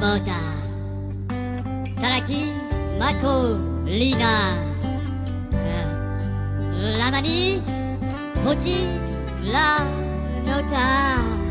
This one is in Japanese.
ポーター。たらきマトリーナラマニポチラノタ